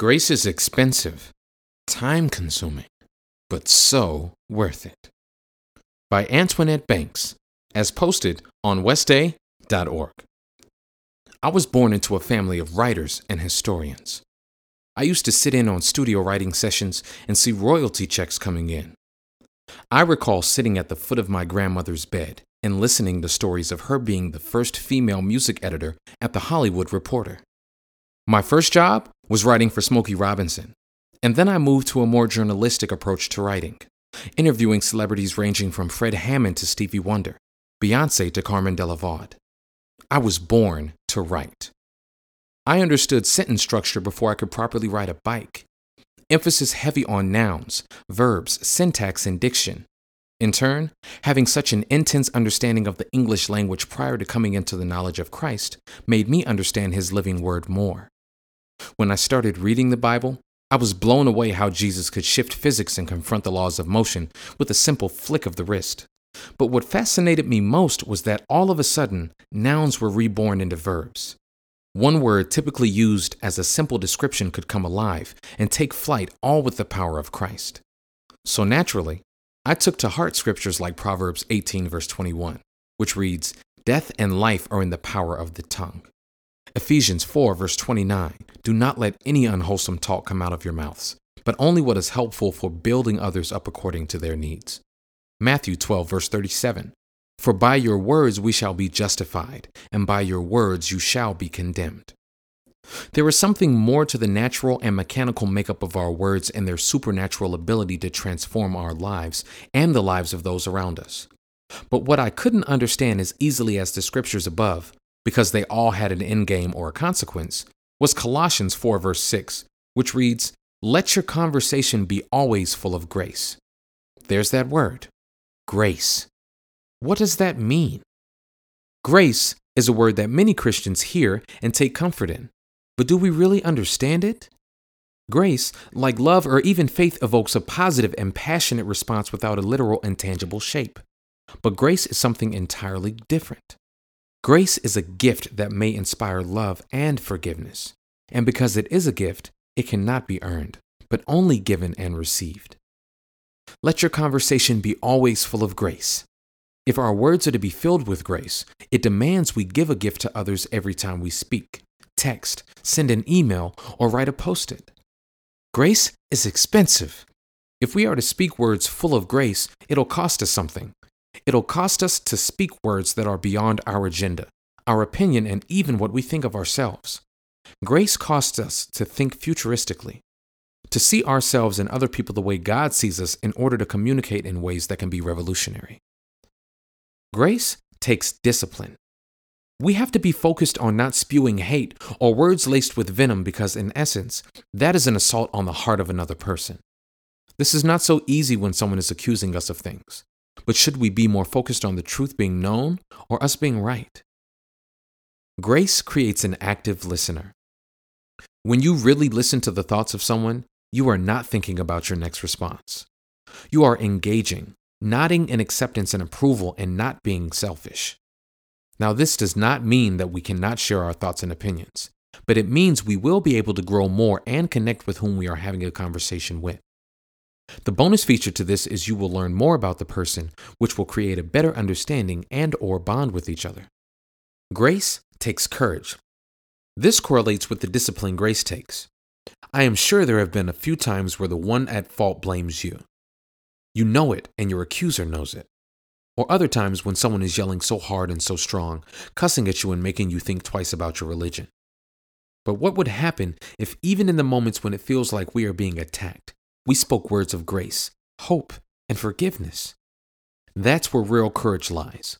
Grace is expensive, time consuming, but so worth it. By Antoinette Banks, as posted on westday.org. I was born into a family of writers and historians. I used to sit in on studio writing sessions and see royalty checks coming in. I recall sitting at the foot of my grandmother's bed and listening to stories of her being the first female music editor at the Hollywood Reporter. My first job was writing for Smokey Robinson, and then I moved to a more journalistic approach to writing, interviewing celebrities ranging from Fred Hammond to Stevie Wonder, Beyonce to Carmen de Lavallade. I was born to write. I understood sentence structure before I could properly ride a bike. Emphasis heavy on nouns, verbs, syntax, and diction. In turn, having such an intense understanding of the English language prior to coming into the knowledge of Christ made me understand his living word more. When I started reading the Bible, I was blown away how Jesus could shift physics and confront the laws of motion with a simple flick of the wrist. But what fascinated me most was that all of a sudden, nouns were reborn into verbs. One word typically used as a simple description could come alive and take flight all with the power of Christ. So naturally, I took to heart scriptures like Proverbs 18, verse 21, which reads, Death and life are in the power of the tongue. Ephesians 4, verse 29, Do not let any unwholesome talk come out of your mouths, but only what is helpful for building others up according to their needs. Matthew 12, verse 37, for by your words we shall be justified, and by your words you shall be condemned. There is something more to the natural and mechanical makeup of our words and their supernatural ability to transform our lives and the lives of those around us. But what I couldn't understand as easily as the scriptures above, because they all had an end game or a consequence, was Colossians 4, verse 6, which reads, Let your conversation be always full of grace. There's that word, grace. What does that mean? Grace is a word that many Christians hear and take comfort in, but do we really understand it? Grace, like love or even faith, evokes a positive and passionate response without a literal and tangible shape. But grace is something entirely different. Grace is a gift that may inspire love and forgiveness. And because it is a gift, it cannot be earned, but only given and received. Let your conversation be always full of grace. If our words are to be filled with grace, it demands we give a gift to others every time we speak, text, send an email, or write a post it. Grace is expensive. If we are to speak words full of grace, it'll cost us something. It'll cost us to speak words that are beyond our agenda, our opinion, and even what we think of ourselves. Grace costs us to think futuristically, to see ourselves and other people the way God sees us in order to communicate in ways that can be revolutionary. Grace takes discipline. We have to be focused on not spewing hate or words laced with venom because, in essence, that is an assault on the heart of another person. This is not so easy when someone is accusing us of things, but should we be more focused on the truth being known or us being right? Grace creates an active listener. When you really listen to the thoughts of someone, you are not thinking about your next response. You are engaging, nodding in acceptance and approval and not being selfish. Now, this does not mean that we cannot share our thoughts and opinions, but it means we will be able to grow more and connect with whom we are having a conversation with. The bonus feature to this is you will learn more about the person, which will create a better understanding and or bond with each other. Grace takes courage. This correlates with the discipline grace takes. I am sure there have been a few times where the one at fault blames you. You know it, and your accuser knows it. Or other times when someone is yelling so hard and so strong, cussing at you and making you think twice about your religion. But what would happen if, even in the moments when it feels like we are being attacked, we spoke words of grace, hope, and forgiveness? That's where real courage lies.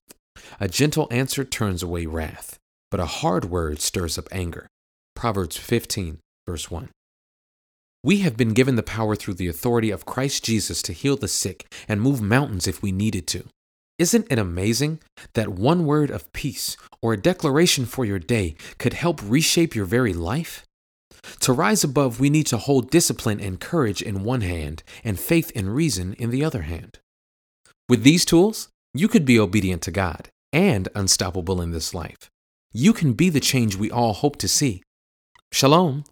A gentle answer turns away wrath, but a hard word stirs up anger. Proverbs 15, verse 1. We have been given the power through the authority of Christ Jesus to heal the sick and move mountains if we needed to. Isn't it amazing that one word of peace or a declaration for your day could help reshape your very life? To rise above, we need to hold discipline and courage in one hand and faith and reason in the other hand. With these tools, you could be obedient to God and unstoppable in this life. You can be the change we all hope to see. Shalom.